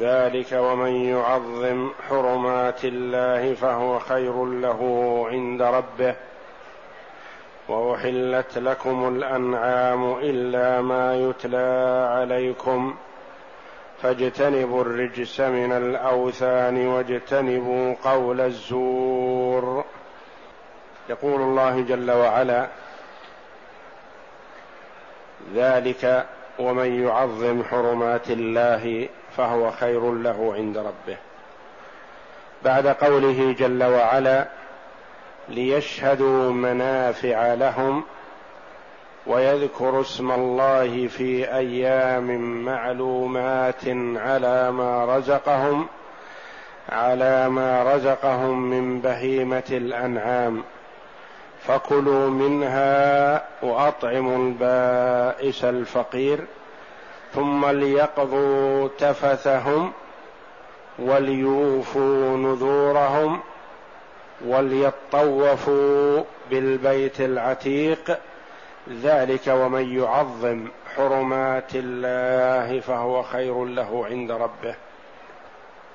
ذلك ومن يعظم حرمات الله فهو خير له عند ربه. وأحلت لكم الأنعام إلا ما يتلى عليكم. فاجتنبوا الرجس من الأوثان واجتنبوا قول الزور. يقول الله جل وعلا ذلك ومن يعظم حرمات الله فهو خير له عند ربه. بعد قوله جل وعلا ليشهدوا منافع لهم ويذكروا اسم الله في أيام معلومات على ما رزقهم على ما رزقهم من بهيمة الأنعام. فكلوا منها وأطعموا البائس الفقير. ثم ليقضوا تفثهم وليوفوا نذورهم وليطوفوا بالبيت العتيق. ذلك ومن يعظم حرمات الله فهو خير له عند ربه.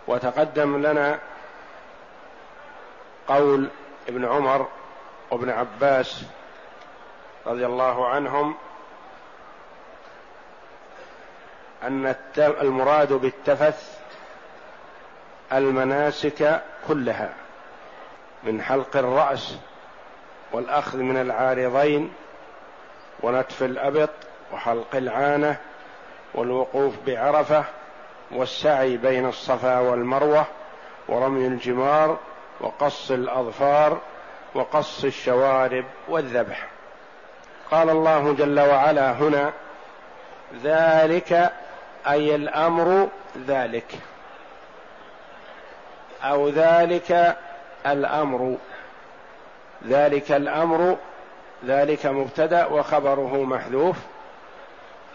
وتقدم لنا قول ابن عمر وابن عباس رضي الله عنهم أن المراد بالتفث المناسك كلها من حلق الرأس والأخذ من العارضين ونتف الأبط وحلق العانة والوقوف بعرفة والسعي بين الصفا والمروة ورمي الجمار وقص الأظفار وقص الشوارب والذبح. قال الله جل وعلا هنا ذلك أي الأمر ذلك. أو ذلك الأمر. ذلك الأمر ذلك مبتدأ وخبره محذوف.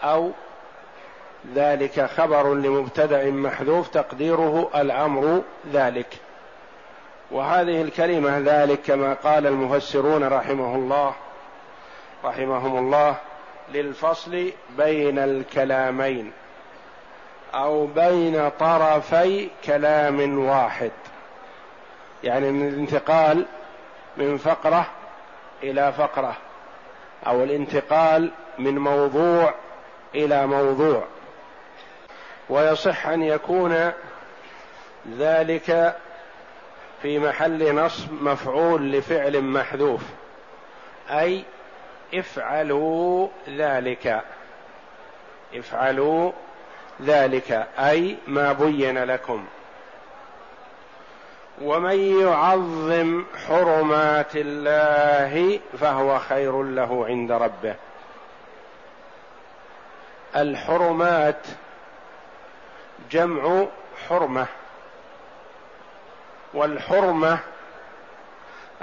أو ذلك خبر لمبتدأ محذوف تقديره الأمر ذلك. وهذه الكلمة ذلك كما قال المفسرون رحمه الله رحمهم الله للفصل بين الكلامين. أو بين طرفي كلام واحد. يعني من الانتقال من فقرة إلى فقرة أو الانتقال من موضوع إلى موضوع. ويصح أن يكون ذلك في محل نصب مفعول لفعل محذوف أي افعلوا ذلك. افعلوا ذلك أي ما بين لكم. ومن يعظم حرمات الله فهو خير له عند ربه. الحرمات جمع حرمة والحرمة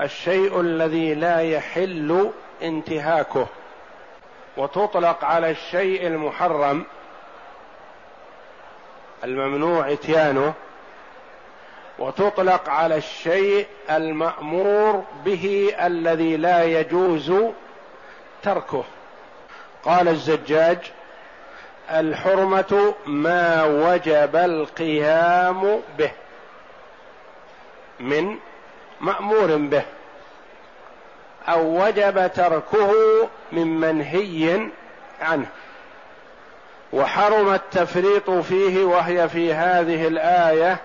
الشيء الذي لا يحل انتهاكه وتطلق على الشيء المحرم الممنوع إتيانه وتطلق على الشيء المأمور به الذي لا يجوز تركه. قال الزجاج الحرمة ما وجب القيام به من مأمور به أو وجب تركه من منهي عنه. وحرم التفريط فيه وهي في هذه الآية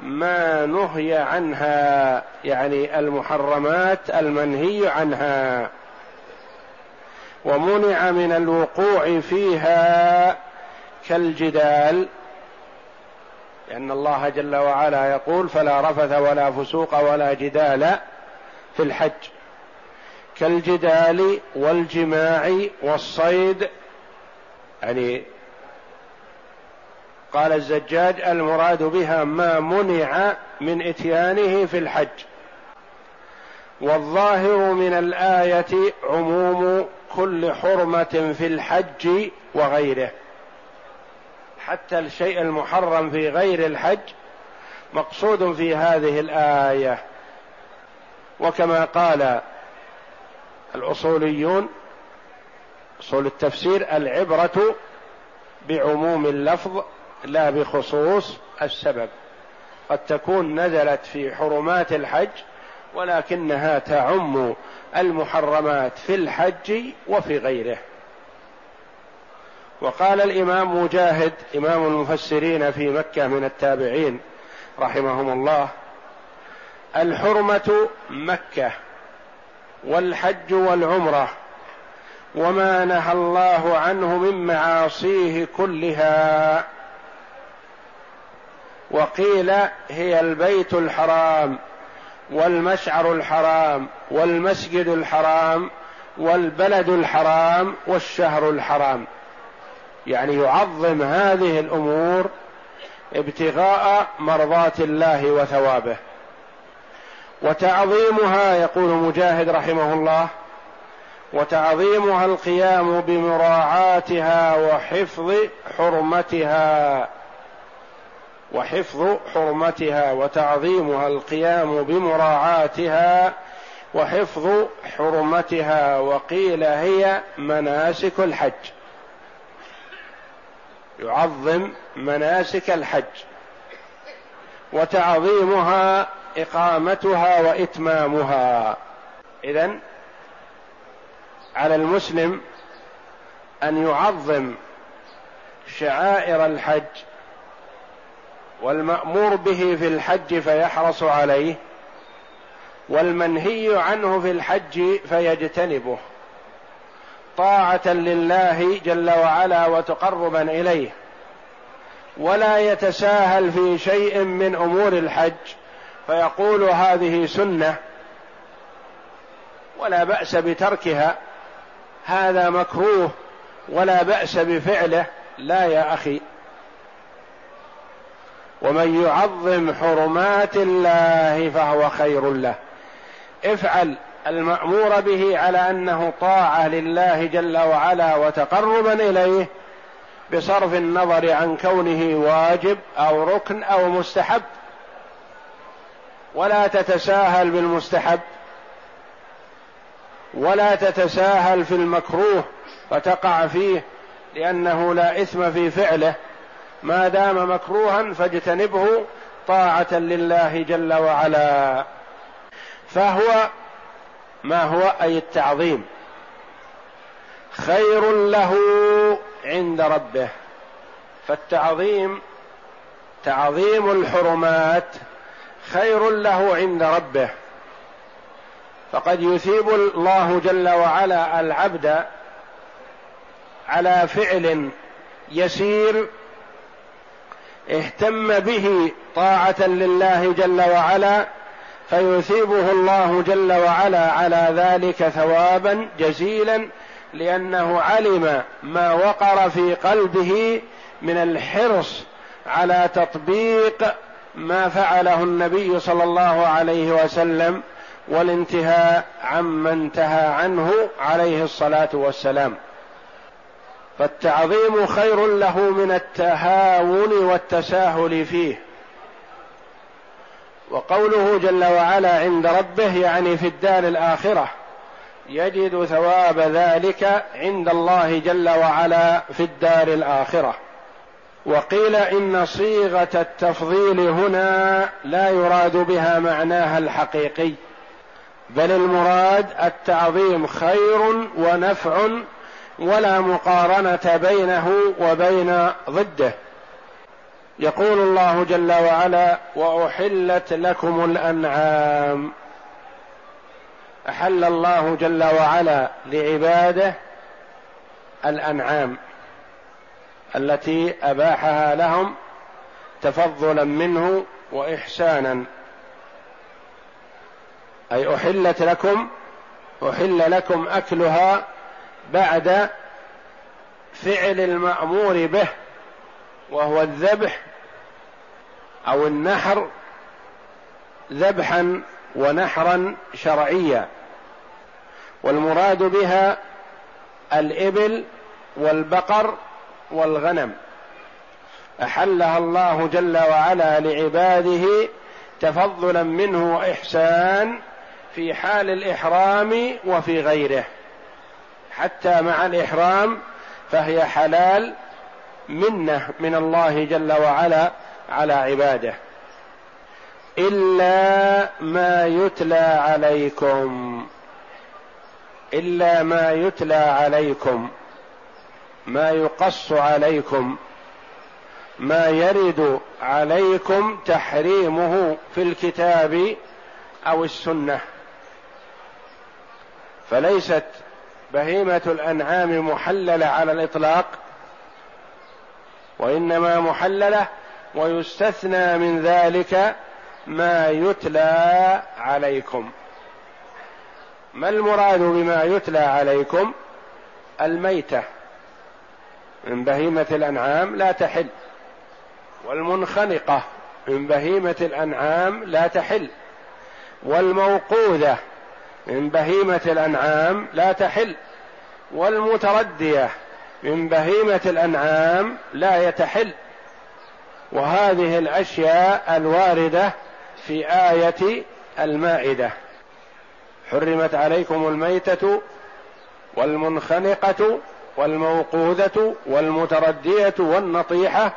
ما نهي عنها يعني المحرمات المنهي عنها. ومنع من الوقوع فيها كالجدال لأن الله جل وعلا يقول فلا رفث ولا فسوق ولا جدال في الحج. كالجدال والجماع والصيد يعني قال الزجاج المراد بها ما منع من إتيانه في الحج. والظاهر من الآية عموم كل حرمة في الحج وغيره. حتى الشيء المحرم في غير الحج مقصود في هذه الآية. وكما قال الأصوليون أصول التفسير العبرة بعموم اللفظ لا بخصوص السبب. قد تكون نزلت في حرمات الحج ولكنها تعم المحرمات في الحج وفي غيره. وقال الإمام مجاهد إمام المفسرين في مكة من التابعين رحمهم الله الحرمة مكة والحج والعمرة وما نهى الله عنه من معاصيه كلها. وقيل هي البيت الحرام والمشعر الحرام والمسجد الحرام والبلد الحرام والشهر الحرام. يعني يعظم هذه الأمور ابتغاء مرضات الله وثوابه. وتعظيمها يقول مجاهد رحمه الله وتعظيمها القيام بمراعاتها وحفظ حرمتها. وحفظ حرمتها وتعظيمها القيام بمراعاتها وحفظ حرمتها وقيل هي مناسك الحج. يعظم مناسك الحج. وتعظيمها إقامتها وإتمامها. اذا على المسلم أن يعظم شعائر الحج والمأمور به في الحج فيحرص عليه والمنهي عنه في الحج فيجتنبه. طاعة لله جل وعلا وتقربا إليه. ولا يتساهل في شيء من أمور الحج فيقول هذه سنة ولا بأس بتركها هذا مكروه ولا بأس بفعله. لا يا أخي. ومن يعظم حرمات الله فهو خير له. افعل المأمور به على أنه طاعة لله جل وعلا وتقربا إليه بصرف النظر عن كونه واجب أو ركن أو مستحب. ولا تتساهل بالمستحب. ولا تتساهل في المكروه فتقع فيه لأنه لا إثم في فعله. ما دام مكروها فاجتنبه طاعة لله جل وعلا. فهو ما هو؟ أي التعظيم. خير له عند ربه. فالتعظيم تعظيم الحرمات. خير له عند ربه. فقد يثيب الله جل وعلا العبد على فعل يسير اهتم به طاعة لله جل وعلا فيثيبه الله جل وعلا على ذلك ثوابا جزيلا لأنه علم ما وقر في قلبه من الحرص على تطبيق ما فعله النبي صلى الله عليه وسلم والانتهاء عما انتهى عنه عليه الصلاة والسلام. فالتعظيم خير له من التهاون والتساهل فيه. وقوله جل وعلا عند ربه يعني في الدار الآخرة يجد ثواب ذلك عند الله جل وعلا في الدار الآخرة. وقيل إن صيغة التفضيل هنا لا يراد بها معناها الحقيقي بل المراد التعظيم خير ونفع ولا مقارنة بينه وبين ضده. يقول الله جل وعلا وأحلت لكم الأنعام. أحل الله جل وعلا لعباده الأنعام التي أباحها لهم تفضلا منه وإحسانا. أي أحلت لكم أحل لكم أكلها بعد فعل المأمور به وهو الذبح أو النحر ذبحا ونحرا شرعيا. والمراد بها الإبل والبقر والغنم. أحلها الله جل وعلا لعباده تفضلا منه وإحسان في حال الإحرام وفي غيره. حتى مع الإحرام فهي حلال منة من الله جل وعلا على عباده. إلا ما يتلى عليكم. إلا ما يتلى عليكم. ما يقص عليكم. ما يرد عليكم تحريمه في الكتاب أو السنة. فليست بهيمة الأنعام محللة على الإطلاق وإنما محللة ويستثنى من ذلك ما يتلى عليكم. ما المراد بما يتلى عليكم؟ الميتة. من بهيمة الأنعام لا تحل والمنخنقة من بهيمة الأنعام لا تحل والموقوذة من بهيمة الأنعام لا تحل. والمتردية من بهيمة الأنعام لا يتحل. وهذه الأشياء الواردة في آية المائدة. حرمت عليكم الميتة والمنخنقة والموقوذة والمتردية والنطيحة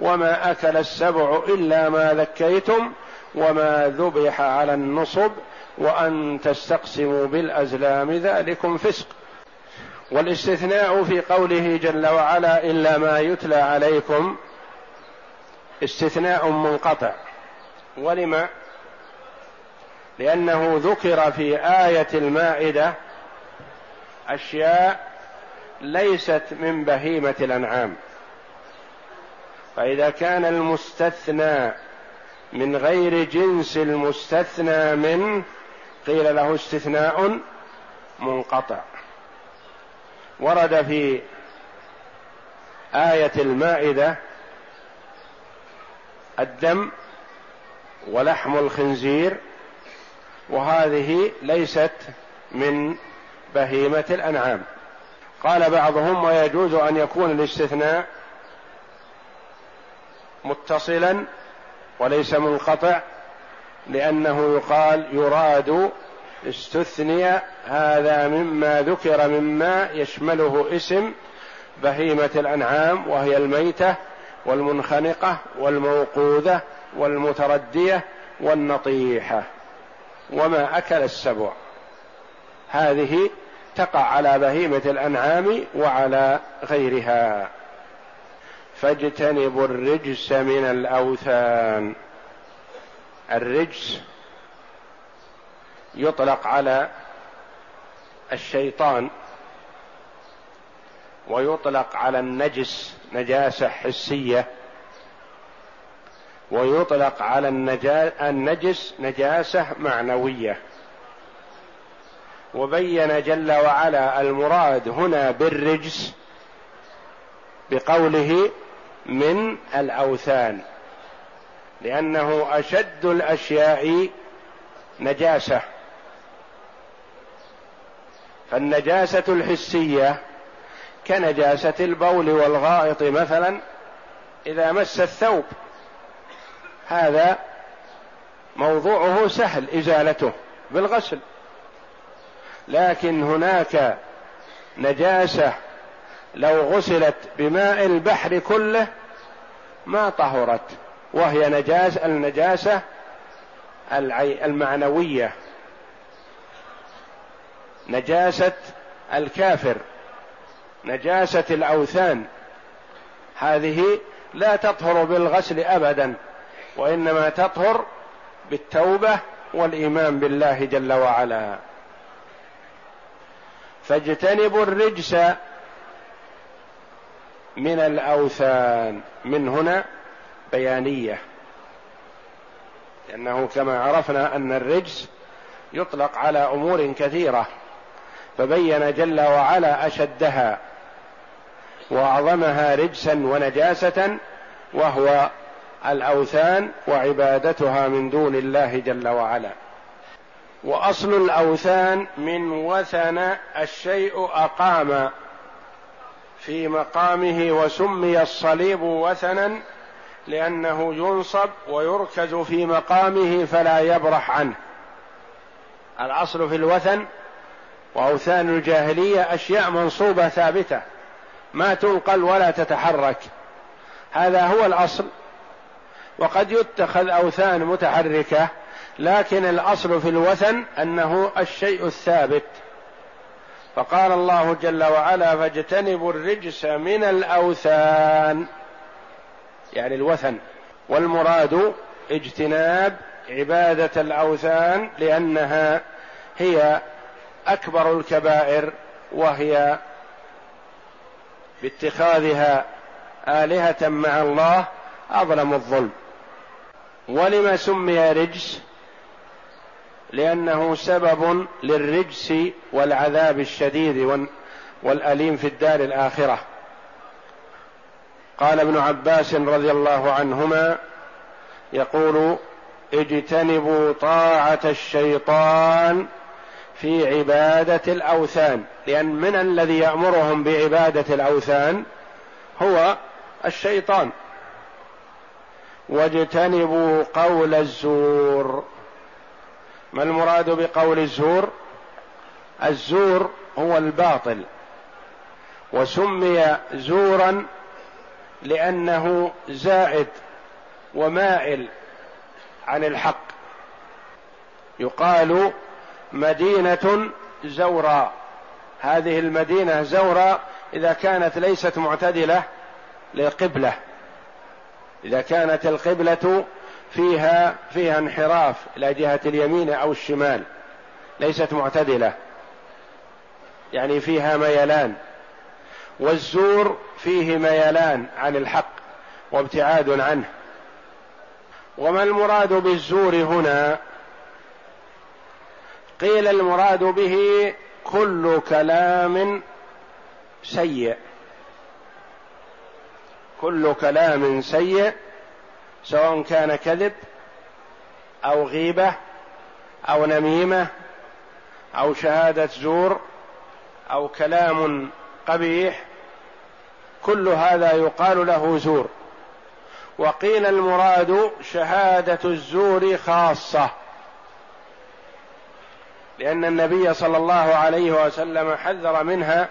وما أكل السبع إلا ما ذكيتم وما ذبح على النصب وأن تستقسموا بالأزلام ذلكم فسق. والاستثناء في قوله جل وعلا إلا ما يتلى عليكم استثناء منقطع. ولم؟ لأنه ذكر في آية المائدة أشياء ليست من بهيمة الأنعام. فإذا كان المستثنى من غير جنس المستثنى منه قيل له استثناء منقطع. ورد في آية المائدة الدم ولحم الخنزير وهذه ليست من بهيمة الأنعام. قال بعضهم ويجوز أن يكون الاستثناء متصلا وليس منقطع لأنه يقال يراد استثني هذا مما ذكر مما يشمله اسم بهيمة الأنعام وهي الميتة والمنخنقة والموقوذة والمتردية والنطيحة. وما أكل السبع. هذه تقع على بهيمة الأنعام وعلى غيرها. فاجتنبوا الرجس من الأوثان. الرجس يطلق على الشيطان ويطلق على النجس نجاسة حسية. ويطلق على النجس نجاسة معنوية. وبين جل وعلا المراد هنا بالرجس بقوله من الأوثان لأنه أشد الأشياء نجاسة. فالنجاسة الحسية كنجاسة البول والغائط مثلا إذا مس الثوب. هذا موضوعه سهل إزالته بالغسل. لكن هناك نجاسة لو غسلت بماء البحر كله ما طهرت وهي نجاس النجاسة المعنوية. نجاسة الكافر نجاسة الأوثان. هذه لا تطهر بالغسل ابدا وإنما تطهر بالتوبة والإيمان بالله جل وعلا. فاجتنبوا الرجس من الأوثان. من هنا بيانية. لأنه كما عرفنا أن الرجس يطلق على أمور كثيرة. فبين جل وعلا أشدها وأعظمها رجسا ونجاسة وهو الأوثان وعبادتها من دون الله جل وعلا. وأصل الأوثان من وثن الشيء أقام في مقامه وسمي الصليب وثنا لأنه ينصب ويركز في مقامه فلا يبرح عنه. الأصل في الوثن وأوثان الجاهلية أشياء منصوبة ثابتة ما تنقل ولا تتحرك. هذا هو الأصل. وقد يتخذ أوثان متحركة لكن الأصل في الوثن أنه الشيء الثابت. فقال الله جل وعلا فاجتنبوا الرجس من الأوثان. يعني الوثن. والمراد اجتناب عبادة الأوثان لأنها هي أكبر الكبائر وهي باتخاذها آلهة مع الله أظلم الظلم. ولم سمي رجس؟ لأنه سبب للرجس والعذاب الشديد والأليم في الدار الآخرة. قال ابن عباس رضي الله عنهما يقول اجتنبوا طاعة الشيطان في عبادة الأوثان. لأن من الذي يأمرهم بعبادة الأوثان هو الشيطان. واجتنبوا قول الزور. ما المراد بقول الزور؟ الزور هو الباطل. وسمي زورا لأنه زائد ومائل عن الحق. يقال مدينة زوراء هذه المدينة زوراء إذا كانت ليست معتدلة للقبلة. إذا كانت القبلة فيها فيها انحراف إلى جهة اليمين أو الشمال. ليست معتدلة. يعني فيها ميلان. والزور فيه ميلان عن الحق وابتعاد عنه. وما المراد بالزور هنا؟ قيل المراد به كل كلام سيء. كل كلام سيء سواء كان كذب أو غيبة أو نميمة أو شهادة زور أو كلام قبيح كل هذا يقال له زور. وقيل المراد شهادة الزور خاصة. لأن النبي صلى الله عليه وسلم حذر منها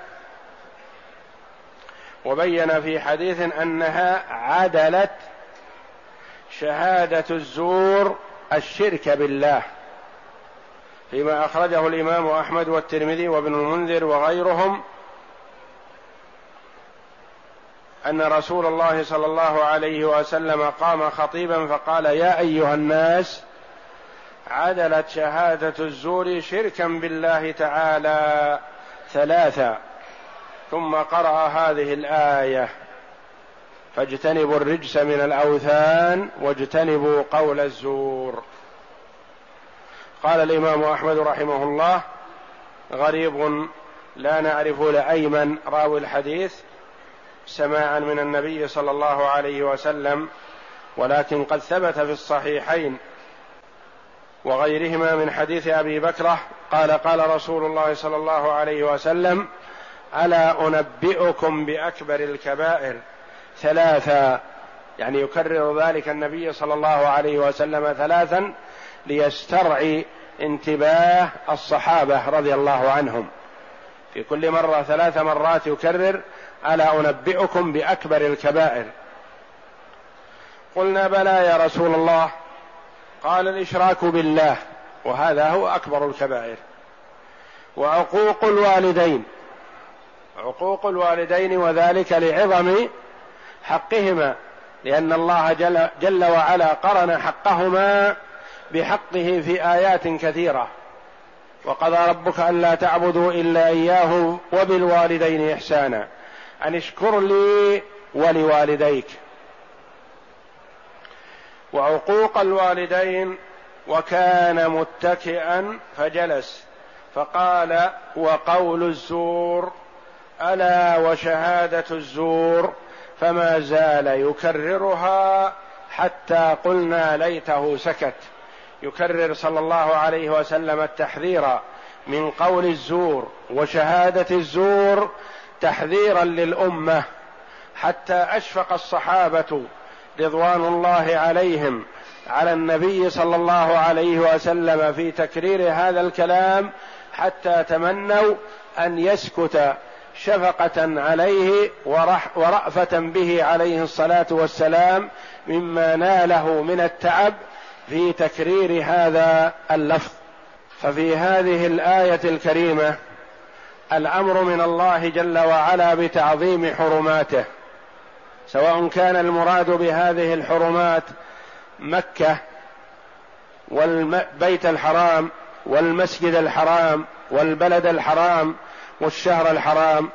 وبين في حديث أنها عدلت شهادة الزور الشرك بالله فيما أخرجه الإمام أحمد والترمذي وابن المنذر وغيرهم أن رسول الله صلى الله عليه وسلم قام خطيبا فقال يا أيها الناس عدلت شهادة الزور شركا بالله تعالى ثلاثا ثم قرأ هذه الآية. فاجتنبوا الرجس من الأوثان واجتنبوا قول الزور. قال الإمام أحمد رحمه الله غريب لا نعرف لأيمن راوي الحديث سماعا من النبي صلى الله عليه وسلم ولكن قد ثبت في الصحيحين وغيرهما من حديث أبي بكرة قال قال رسول الله صلى الله عليه وسلم ألا أنبئكم بأكبر الكبائر ثلاثا يعني يكرر ذلك النبي صلى الله عليه وسلم ثلاثا ليسترعي انتباه الصحابة رضي الله عنهم. في كل مرة ثلاث مرات يكرر ألا أنبئكم بأكبر الكبائر. قلنا بلى يا رسول الله قال الإشراك بالله وهذا هو أكبر الكبائر. وعقوق الوالدين عقوق الوالدين وذلك لعظم حقهما لأن الله جل, جل وعلا قرن حقهما بحقه في آيات كثيرة. وقضى ربك ألا تعبدوا إلا إياه وبالوالدين إحسانا. أن اشكر لي ولوالديك. وعقوق الوالدين وكان متكئا فجلس فقال وقول الزور ألا وشهادة الزور فما زال يكررها حتى قلنا ليته سكت. يكرر صلى الله عليه وسلم التحذير من قول الزور وشهادة الزور تحذيرا للأمة حتى أشفق الصحابة رضوان الله عليهم على النبي صلى الله عليه وسلم في تكرير هذا الكلام حتى تمنوا أن يسكت شفقة عليه ورأفة به عليه الصلاة والسلام مما ناله من التعب في تكرير هذا اللفظ. ففي هذه الآية الكريمة الأمر من الله جل وعلا بتعظيم حرماته. سواء كان المراد بهذه الحرمات مكة والبيت الحرام والمسجد الحرام والبلد الحرام والشهر الحرام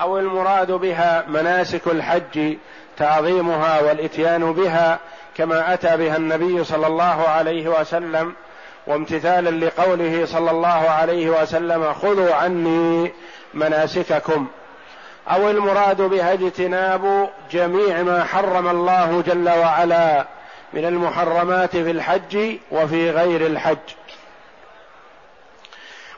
أو المراد بها مناسك الحج تعظيمها والإتيان بها كما أتى بها النبي صلى الله عليه وسلم وامتثالا لقوله صلى الله عليه وسلم خذوا عني مناسككم. أو المراد بها اجتناب جميع ما حرم الله جل وعلا من المحرمات في الحج وفي غير الحج.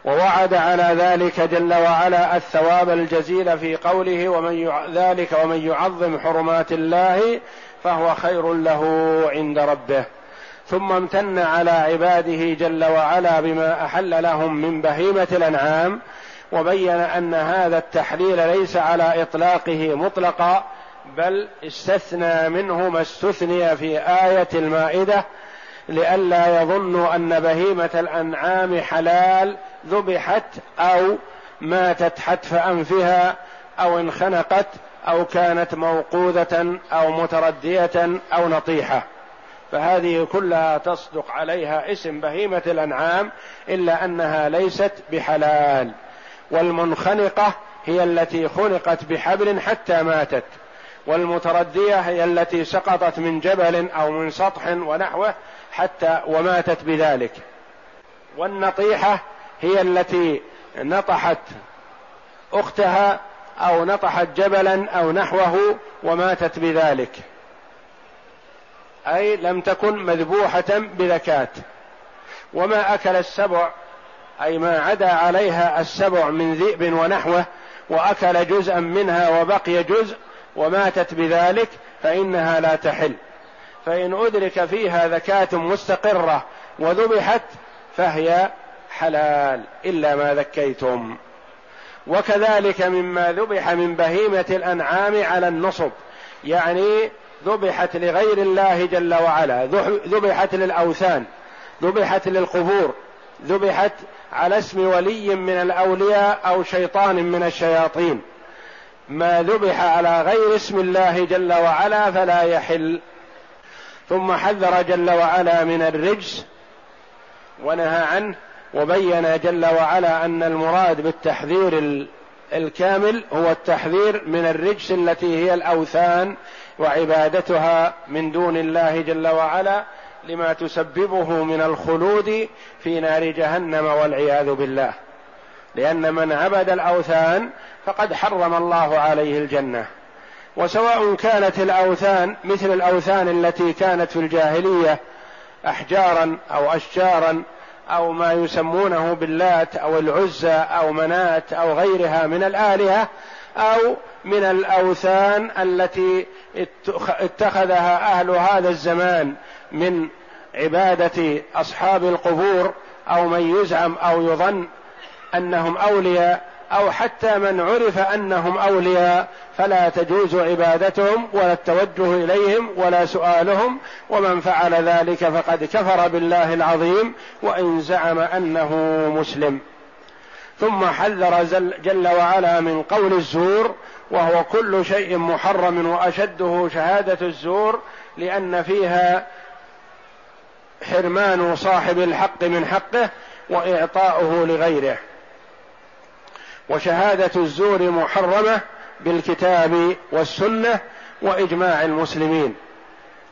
ووعد على ذلك جل وعلا الثواب الجزيل في قوله ومن ذلك ومن يعظم حرمات الله فهو خير له عند ربه. ثم امتن على عباده جل وعلا بما أحل لهم من بهيمة الأنعام وبين أن هذا التحليل ليس على إطلاقه مطلقا بل استثنى منه ما استثني في آية المائدة لئلا يظنوا أن بهيمة الأنعام حلال ذبحت أو ماتت حتف أنفها أو انخنقت أو كانت موقوذة أو متردية أو نطيحة. فهذه كلها تصدق عليها اسم بهيمة الأنعام إلا أنها ليست بحلال. والمنخنقة هي التي خنقت بحبل حتى ماتت. والمتردية هي التي سقطت من جبل أو من سطح ونحوه حتى وماتت بذلك. والنطيحة هي التي نطحت أختها أو نطحت جبلا أو نحوه وماتت بذلك. أي لم تكن مذبوحة بذكاة. وما أكل السبع أي ما عدا عليها السبع من ذئب ونحوه وأكل جزءا منها وبقي جزء وماتت بذلك فإنها لا تحل. فإن أدرك فيها ذكاه مستقرة وذبحت فهي حلال إلا ما ذكيتم. وكذلك مما ذبح من بهيمة الأنعام على النصب يعني ذبحت لغير الله جل وعلا ذبحت للأوثان ذبحت للقبور ذبحت على اسم ولي من الأولياء أو شيطان من الشياطين. ما ذبح على غير اسم الله جل وعلا فلا يحل. ثم حذر جل وعلا من الرجس ونهى عنه وبين جل وعلا أن المراد بالتحذير الكامل هو التحذير من الرجس التي هي الأوثان وعبادتها من دون الله جل وعلا لما تسببه من الخلود في نار جهنم والعياذ بالله. لأن من عبد الأوثان فقد حرم الله عليه الجنة. وسواء كانت الأوثان مثل الأوثان التي كانت في الجاهلية أحجارا أو أشجارا أو ما يسمونه باللات أو العزى أو منات أو غيرها من الآلهة أو من الأوثان التي اتخذها أهل هذا الزمان من عبادة أصحاب القبور أو من يزعم أو يظن أنهم أولياء أو حتى من عرف أنهم أولياء فلا تجوز عبادتهم ولا التوجه إليهم ولا سؤالهم ومن فعل ذلك فقد كفر بالله العظيم وإن زعم أنه مسلم. ثم حذر جل وعلا من قول الزور وهو كل شيء محرم وأشده شهادة الزور لأن فيها حرمان صاحب الحق من حقه وإعطاؤه لغيره. وشهادة الزور محرمة بالكتاب والسنة وإجماع المسلمين.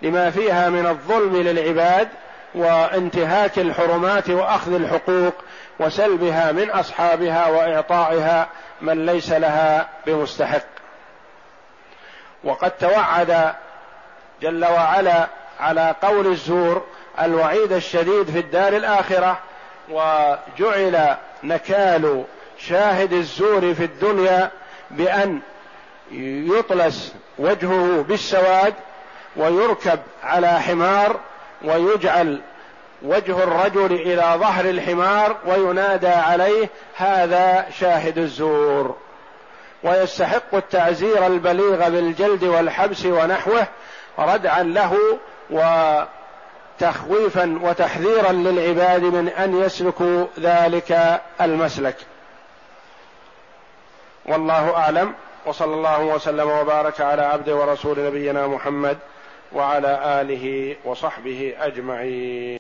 لما فيها من الظلم للعباد وانتهاك الحرمات وأخذ الحقوق وسلبها من أصحابها وإعطائها من ليس لها بمستحق. وقد توعد جل وعلا على قول الزور الوعيد الشديد في الدار الآخرة وجعل نكال شاهد الزور في الدنيا بأن يطلس وجهه بالسواد ويركب على حمار ويجعل وجه الرجل إلى ظهر الحمار وينادى عليه هذا شاهد الزور. ويستحق التعزير البليغ بالجلد والحبس ونحوه ردعا له وتخويفا وتحذيرا للعباد من أن يسلكوا ذلك المسلك. والله أعلم. وصلى الله وسلم وبارك على عبد ورسول نبينا محمد وعلى آله وصحبه أجمعين.